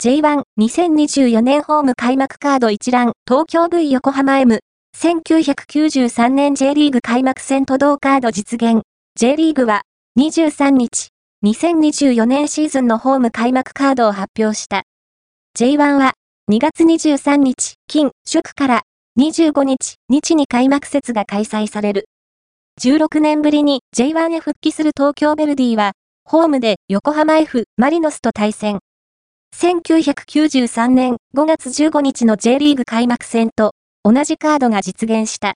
J12024 年ホーム開幕カード一覧東京 V 横浜 M。1993年 J リーグ開幕戦都道カード実現。J リーグは23日、2024年シーズンのホーム開幕カードを発表した。J1 は2月23日、金、祝から25日、日に開幕節が開催される。16年ぶりに J1 へ復帰する東京ヴェルディは、ホームで横浜 F・ マリノスと対戦。1993年5月15日の J リーグ開幕戦と同じカードが実現した。